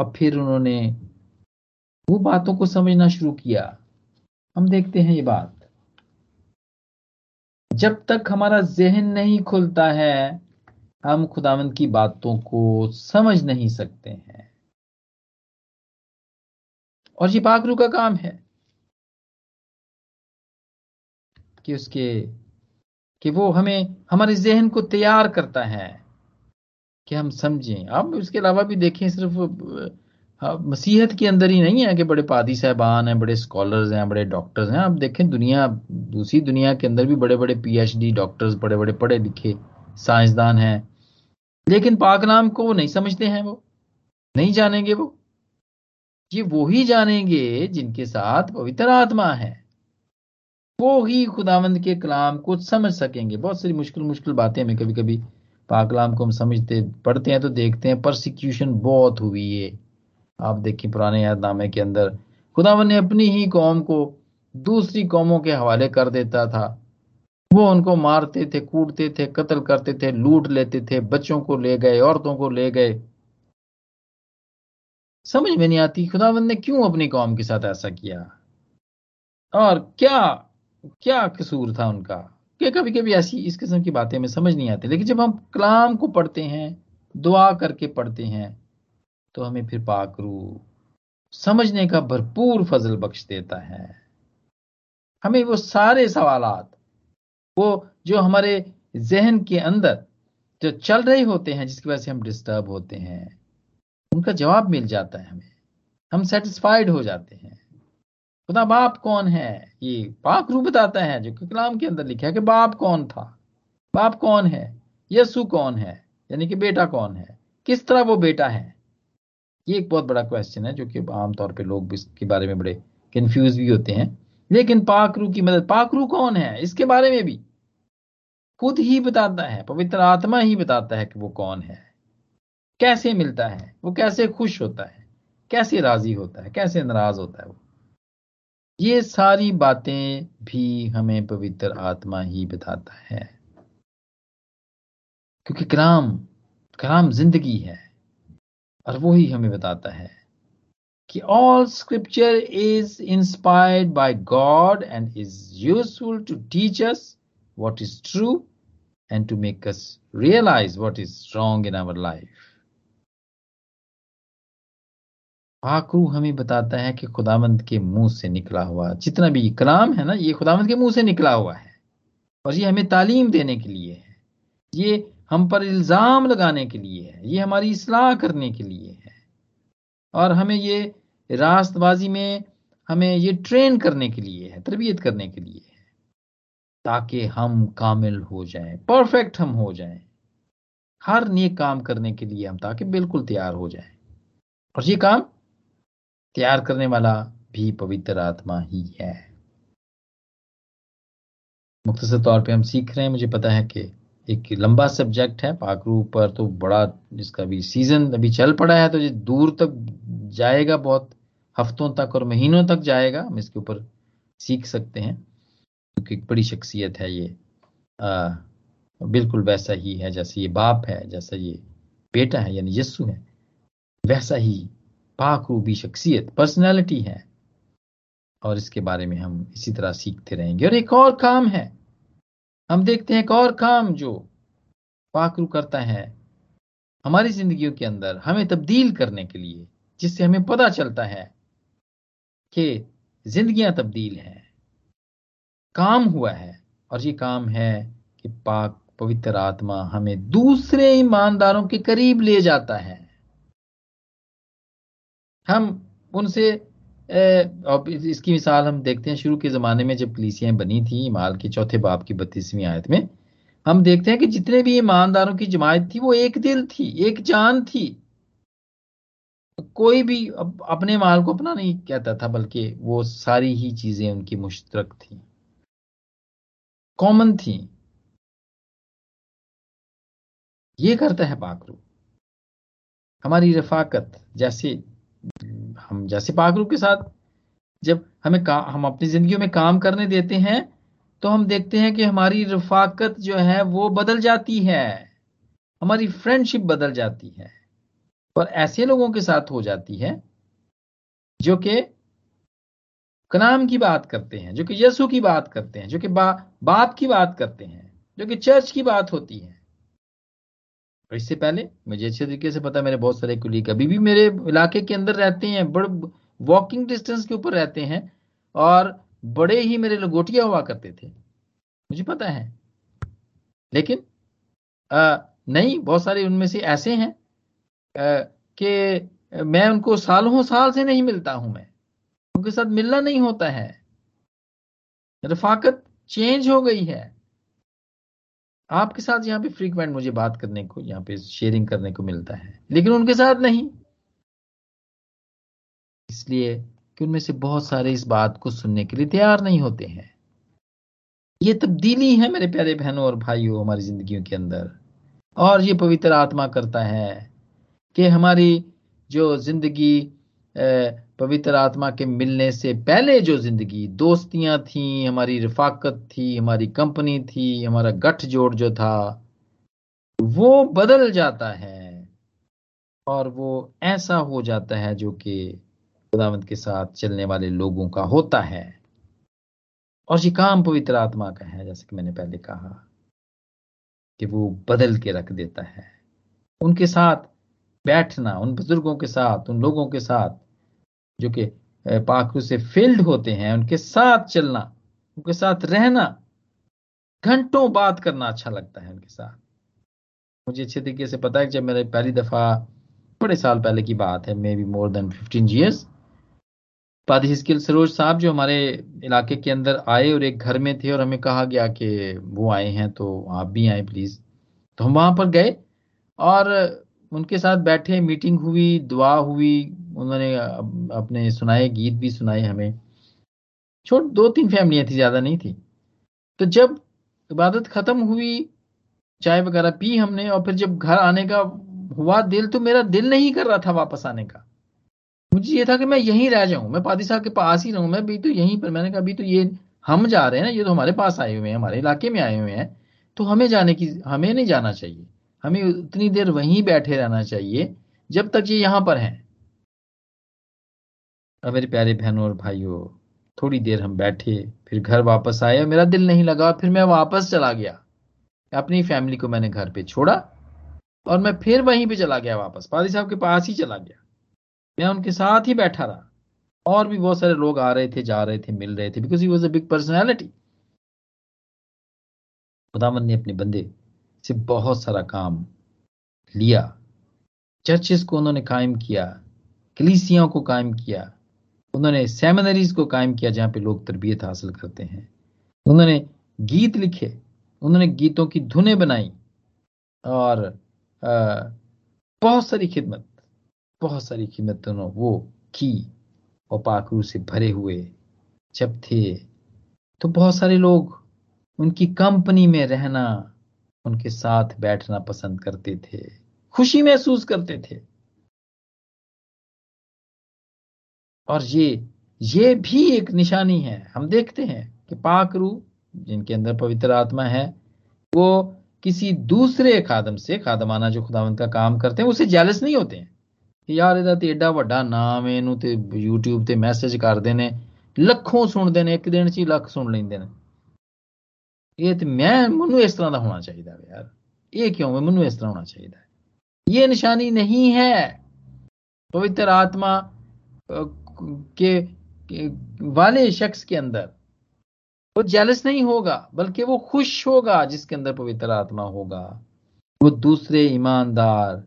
और फिर उन्होंने वो बातों को समझना शुरू किया। हम देखते हैं ये बात। जब तक हमारा जहन नहीं खुलता है हम खुदावंद की बातों को समझ नहीं सकते हैं। और ये पाकरू का काम है कि उसके कि वो हमें हमारे जहन को तैयार करता है कि हम समझें। अब इसके अलावा भी देखें सिर्फ़ हाँ, मसीहत के अंदर ही नहीं है कि बड़े पादी साहबान हैं बड़े स्कॉलर्स हैं बड़े डॉक्टर्स हैं। आप देखें दुनिया दूसरी दुनिया के अंदर भी बड़े बड़े पीएचडी डॉक्टर्स बड़े बड़े पढ़े लिखे साइंसदान हैं। लेकिन पाक नाम को नहीं समझते हैं वो नहीं जानेंगे वो। ये वो ही जानेंगे जिनके साथ पवित्र आत्मा है। वो ही खुदावंद के कलाम को समझ सकेंगे। बहुत सारी मुश्किल मुश्किल बातें हमें कभी कभी पाकलाम को हम समझते पढ़ते हैं तो देखते हैं परसिक्यूशन बहुत हुई है। आप देखिए पुराने यादनामे के अंदर खुदावन ने अपनी ही कौम को दूसरी कौमों के हवाले कर देता था। वो उनको मारते थे, कूटते थे, कत्ल करते थे, लूट लेते थे, बच्चों को ले गए, औरतों को ले गए। समझ में नहीं आती, खुदावंद ने क्यों अपनी कौम के साथ ऐसा किया? और क्या क्या कसूर था उनका? कि कभी कभी ऐसी इस किस्म की बातें हमें समझ नहीं आती। लेकिन जब हम कलाम को पढ़ते हैं, दुआ करके पढ़ते हैं तो हमें फिर पाकरू समझने का भरपूर फजल बख्श देता है। हमें वो सारे सवालात, वो जो हमारे जहन के अंदर जो चल रहे होते हैं, जिसकी वजह से हम डिस्टर्ब होते हैं उनका जवाब मिल जाता है हमें। हम सेटिस्फाइड हो जाते हैं। खुदा बाप कौन है? ये पाक रू बताता है जो कलाम के अंदर लिखा है कि बाप कौन था? बाप कौन है? यसु कौन है? यानी कि बेटा कौन है? किस तरह वो बेटा है? ये एक बहुत बड़ा क्वेश्चन है जो कि आमतौर पे लोग इसके बारे में बड़े कंफ्यूज भी होते हैं। लेकिन पाकरू की मदद पाकरू कौन है? इसके बारे में भी खुद ही बताता है, पवित्र आत्मा ही बताता है कि वो कौन है। कैसे मिलता है? वो कैसे खुश होता है? कैसे राज़ी होता है? कैसे नाराज़ होता है वो? ये सारी बातें भी हमें पवित्र आत्मा ही बताता है। क्योंकि कलाम कलाम ज़िंदगी है और वो ही हमें बताता है कि all scripture is inspired by God and is useful to teach us what is true and to make us realize what is wrong in our life. आकरू हमें बताता है कि खुदावंत के मुँह से निकला हुआ, जितना भी कलाम है ना, ये खुदावंत के मुँह से निकला हुआ है। और ये हमें तालीम देने के लिए है। ये हम पर इल्ज़ाम लगाने के लिए है। ये हमारी इसलाह करने के लिए है। और हमें ये रास्तबाजी में हमें ये ट्रेन करने के लिए है, तरबियत करने के लिए है। ताकि हम कामिल हो जाएँ, परफेक्ट हम हो जाएँ। हर नेक काम करने के लिए हम ताकि बिल्कुल तैयार हो जाएँ। और ये काम तैयार करने वाला भी पवित्र आत्मा ही है। मुख्तर तौर पे हम सीख रहे हैं मुझे पता है कि एक लंबा सब्जेक्ट है पाकरू पर तो बड़ा इसका भी सीज़न अभी चल पड़ा है तो ये दूर तक जाएगा बहुत हफ्तों तक और महीनों तक जाएगा हम इसके ऊपर सीख सकते हैं क्योंकि एक बड़ी शख्सियत है ये। आ, बिल्कुल वैसा ही है जैसे ये बाप है जैसा ये बेटा है यानी यस्सु है वैसा ही पाकरू भी शख्सियत पर्सनैलिटी है। और इसके बारे में हम इसी तरह सीखते रहेंगे। और एक और काम है। हम देखते हैं एक और काम जो पाकरू करता है हमारी जिंदगियों के अंदर, हमें तब्दील करने के लिए, जिससे हमें पता चलता है कि जिंदगियाँ तब्दील हैं। काम हुआ है और ये काम है कि पाक पवित्र आत्मा हमें दूसरे ईमानदारों के करीब ले जाता है। हम उनसे अब इसकी मिसाल हम देखते हैं, शुरू के ज़माने में जब कलीसियाँ बनी थी, इमाल के चौथे बाप की बत्तीसवीं आयत में, हम देखते हैं कि जितने भी ईमानदारों की जमायत थी, वो एक दिल थी, एक जान थी। कोई भी अपने माल को अपना नहीं कहता था, बल्कि वो सारी ही चीज़ें उनकी मुश्तरक थी। कॉमन थी। ये करता है पाकरू हमारी रफाकत, जैसे हम जैसे पाकरू के साथ जब हमें का, हम अपनी ज़िंदगी में काम करने देते हैं तो हम देखते हैं कि हमारी रफाकत जो है वो बदल जाती है। हमारी फ्रेंडशिप बदल जाती है। और ऐसे लोगों के साथ हो जाती है जो कि कलाम की बात करते हैं जो कि यसु की बात करते हैं जो कि बा, बाप की बात करते हैं जो कि चर्च की बात होती है। और इससे पहले मुझे अच्छे तरीके से पता मेरे बहुत सारे कुलीग अभी भी मेरे इलाके के अंदर रहते हैं बड़े वॉकिंग डिस्टेंस के ऊपर रहते हैं और बड़े ही मेरे लंगोटिया हुआ करते थे। मुझे पता है। लेकिन आ, नहीं बहुत सारे उनमें से ऐसे हैं कि मैं उनको सालों साल से नहीं मिलता हूँ मैं। उनके साथ मिलना नहीं होता है। रफाकत चेंज हो गई है। आपके साथ यहाँ पे फ्रीक्वेंट मुझे बात करने को, यहाँ पे शेयरिंग करने को मिलता है, लेकिन उनके साथ नहीं। इसलिए कि उनमें से बहुत सारे इस बात को सुनने के लिए तैयार नहीं होते हैं। ये तब्दीली है मेरे प्यारे बहनों और भाइयों हमारी जिंदगियों के अंदर। और ये पवित्र आत्मा करता है कि हमारी जो ज़िंदगी पवित्र आत्मा के मिलने से पहले जो ज़िंदगी, दोस्तियाँ थी, हमारी रफाकत थी, हमारी कंपनी थी, हमारा गठजोड़ जो था, वो बदल जाता है और वो ऐसा हो जाता है जो कि खुदावंत के साथ चलने वाले लोगों का होता है। और ये काम पवित्र आत्मा का है, जैसे कि मैंने पहले कहा, कि वो बदल के रख देता है। उनके साथ बैठना, उन बुज़ुर्गों के साथ, उन लोगों के साथ जो कि पाखरू से फिल्ड होते हैं, उनके साथ चलना, उनके साथ रहना, घंटों बात करना अच्छा लगता है उनके साथ। मुझे अच्छे तरीके से पता है जब मेरे पहली दफ़ा, बड़े साल पहले की बात है maybe more than fifteen years पादी हिस्किल सरोज साहब जो हमारे इलाके के अंदर आए और एक घर में थे और हमें कहा गया कि वो आए हैं तो आप भी आए प्लीज़ तो हम वहाँ पर गए और उनके साथ बैठे, मीटिंग हुई, दुआ हुई, उन्होंने अपने सुनाए, गीत भी सुनाए हमें। छोट दो तीन फैमिलियाँ थी, ज़्यादा नहीं थी। तो जब इबादत खत्म हुई, चाय वगैरह पी हमने, और फिर जब घर आने का हुआ दिल तो मेरा दिल नहीं कर रहा था वापस आने का। मुझे ये था कि मैं यहीं रह जाऊँ, मैं पादी साहब के पास ही रहूँ, मैं भी तो यहीं पर, मैंने कहा, अभी तो ये हम जा रहे हैं ना, ये तो हमारे पास आए हुए हैं, हमारे इलाके में आए हुए हैं तो हमें जाने की, हमें नहीं जाना चाहिए। हमें उतनी देर वहीं बैठे रहना चाहिए, जब तक ये यहाँ पर हैं। मेरे प्यारे बहनों और भाइयों, थोड़ी देर हम बैठे, फिर घर वापस आए मेरा दिल नहीं लगा, फिर मैं वापस चला गया। अपनी फैमिली को मैंने घर पे छोड़ा और मैं फिर वहीं पे चला गया वापस। पादी साहब के पास ही चला गया। मैं उनके साथ ही बैठा रहा। और भी बहुत सारे लोग आ रहे थे, जा रहे थे, मिल रहे थे because he was a big personality खुदावन ने अपने बंदे से बहुत सारा काम लिया। चर्चेस को उन्होंने कायम किया कलीसियाओं को कायम किया उन्होंने सेमिनरीज को कायम किया जहाँ पे लोग तरबियत हासिल करते हैं। उन्होंने गीत लिखे उन्होंने गीतों की धुने बनाई और आ, बहुत सारी खिदमत बहुत सारी खिदमत उन्होंने वो की और पाकरू से भरे हुए जब थे तो बहुत सारे लोग उनकी कंपनी में रहना उनके साथ बैठना पसंद करते थे खुशी महसूस करते थे और ये ये भी एक निशानी है हम देखते हैं कि पाक रू जिनके अंदर पवित्र आत्मा है वो किसी दूसरे खादम से खादमाना जो खुदावंत का काम करते हैं उसे जैलस नहीं होते हैं कि यार ਇਹਦਾ ਤੇ ਏਡਾ ਵੱਡਾ ਨਾਮ ਹੈ ਇਹਨੂੰ ਤੇ YouTube ਤੇ ਮੈਸੇਜ ਕਰਦੇ ਨੇ ਲੱਖੋਂ ਸੁਣਦੇ ਨੇ ਇੱਕ ਦਿਨ 'ਚ ਹੀ ਲੱਖ ਸੁਣ ਲੈਂਦੇ ਨੇ ਇਹ ਤੇ ਮੈਂ ਮੈਨੂੰ ਇਸ ਤਰ੍ਹਾਂ ਦਾ ਹੋਣਾ ਚਾਹੀਦਾ ਹੈ ਯਾਰ ਇਹ ਕਿਉਂ ਹੈ ਮੈਨੂੰ ਇਸ ਤਰ੍ਹਾਂ ਹੋਣਾ ਚਾਹੀਦਾ ਹੈ ये निशानी नहीं है पवित्र आत्मा के, के वाले शख्स के अंदर वो जेलस नहीं होगा बल्कि वो खुश होगा जिसके अंदर पवित्र आत्मा होगा वो दूसरे ईमानदार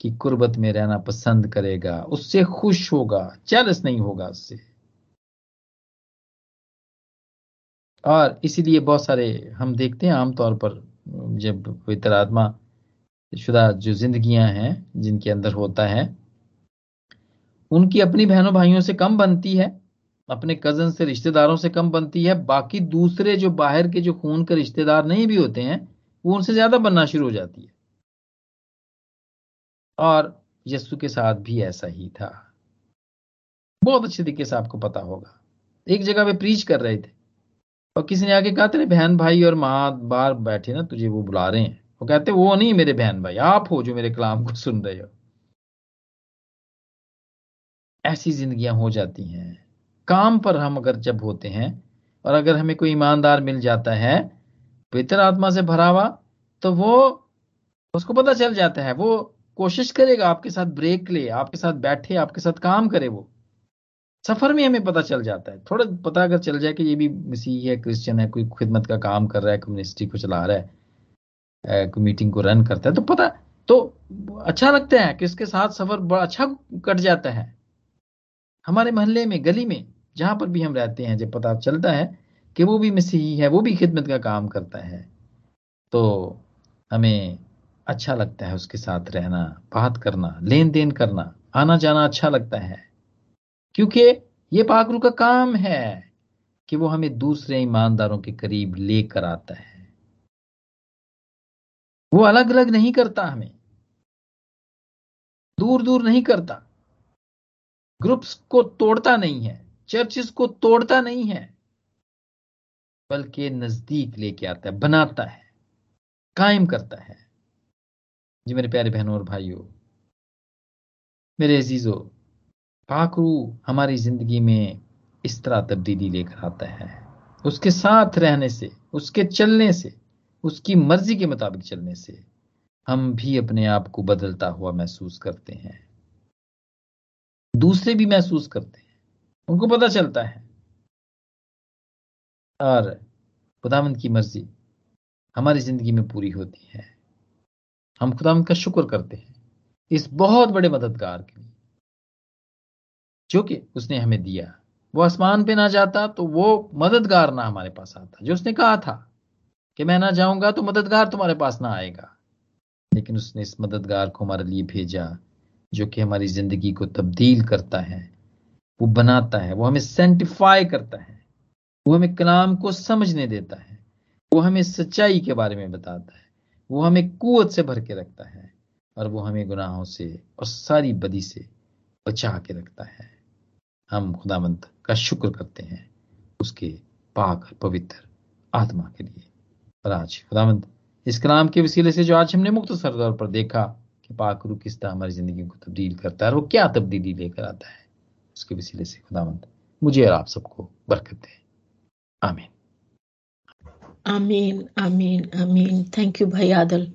की कुर्बत में रहना पसंद करेगा उससे खुश होगा जेलस नहीं होगा उससे और इसीलिए बहुत सारे हम देखते हैं आमतौर पर, जब पवित्र आत्मा शुदा जो जिंदगियाँ हैं, जिनके अंदर होता है, उनकी अपनी बहनों भाइयों से कम बनती है, अपने कज़न से, रिश्तेदारों से कम बनती है, बाकी दूसरे जो बाहर के जो खून के रिश्तेदार नहीं भी होते हैं, वो उनसे ज़्यादा बनना शुरू हो जाती है। और यस्सु के साथ भी ऐसा ही था। बहुत अच्छे तरीके से आपको पता होगा। एक जगह वे प्रीच कर रहे थे। और किसी ने आके कहा, तेरे बहन भाई और माँ बार बैठे ना, तुझे वो बुला रहे हैं। वो कहते, वो नहीं मेरे बहन भाई, आप हो जो मेरे कलाम को सुन रहे हो। ऐसी जिंदगियाँ हो जाती हैं। काम पर हम अगर जब होते हैं और अगर हमें कोई ईमानदार मिल जाता है पवित्र आत्मा से भरा हुआ तो वो, उसको पता चल जाता है, वो कोशिश करेगा आपके साथ ब्रेक ले, आपके साथ बैठे, आपके साथ काम करे वो। सफ़र में हमें पता चल जाता है। थोड़ा पता अगर चल जाए कि ये भी मसीह है, क्रिश्चियन है, कोई खिदमत का काम कर रहा है, कम्युनिस्टी को चला रहा है कोई मीटिंग को रन करता है तो पता तो अच्छा लगता है कि इसके साथ सफ़र बड़ा अच्छा कट जाता है। हमारे मोहल्ले में, गली में, जहाँ पर भी हम रहते हैं, जब पता चलता है कि वो भी मसीही है वो भी खिदमत का काम करता है तो हमें अच्छा लगता है उसके साथ रहना, बात करना लेन देन करना आना जाना अच्छा लगता है। क्योंकि ये पाकरू का काम है कि वो हमें दूसरे ईमानदारों के करीब लेकर आता है। वो अलग अलग नहीं करता हमें। दूर दूर नहीं करता। ग्रुप्स को तोड़ता नहीं है, चर्चिस को तोड़ता नहीं है, बल्कि नज़दीक लेके आता है, बनाता है, कायम करता है। जी मेरे प्यारे बहनों और भाइयों, मेरे अजीजों पाकरू हमारी ज़िंदगी में इस तरह तब्दीली लेकर आता है। उसके साथ रहने से, उसके चलने से, उसकी मर्ज़ी के मुताबिक चलने से हम भी अपने आप को बदलता हुआ महसूस करते हैं। दूसरे भी महसूस करते हैं। उनको पता चलता है। और खुदावंत की मर्ज़ी हमारी ज़िंदगी में पूरी होती है। हम खुदावंत का शुक्र करते हैं। इस बहुत बड़े मददगार के लिए। जो कि उसने हमें दिया। वो आसमान पे ना जाता तो वो मददगार ना हमारे पास आता। जो उसने कहा था कि मैं ना जाऊँगा तो मददगार तुम्हारे पास ना आएगा। लेकिन उसने इस मददगार को हमारे लिए भेजा, जो कि हमारी ज़िंदगी को तब्दील करता है, वो बनाता है, वो हमें सेंटिफाई करता है, वो हमें कलाम को समझने देता है, वो हमें सच्चाई के बारे में बताता है, वो हमें कुत से भर के रखता है और वो हमें गुनाहों से और सारी बदी से बचा के रखता है। हम खुदामंद का शुक्र करते हैं उसके पाक पवित्र आत्मा के लिए। और आज खुदामंद इस कलाम के वसीले से जो आज हमने मुक्त सरदौर पर देखा कि पाक रू किस तरह हमारी ज़िंदगी को तब्दील करता है और वो क्या तब्दीली लेकर आता है, उसके वसीले से खुदामंद मुझे और आप सबको बरकत दे। आमीन। आमीन आमीन आमीन। थैंक यू भाई आदल।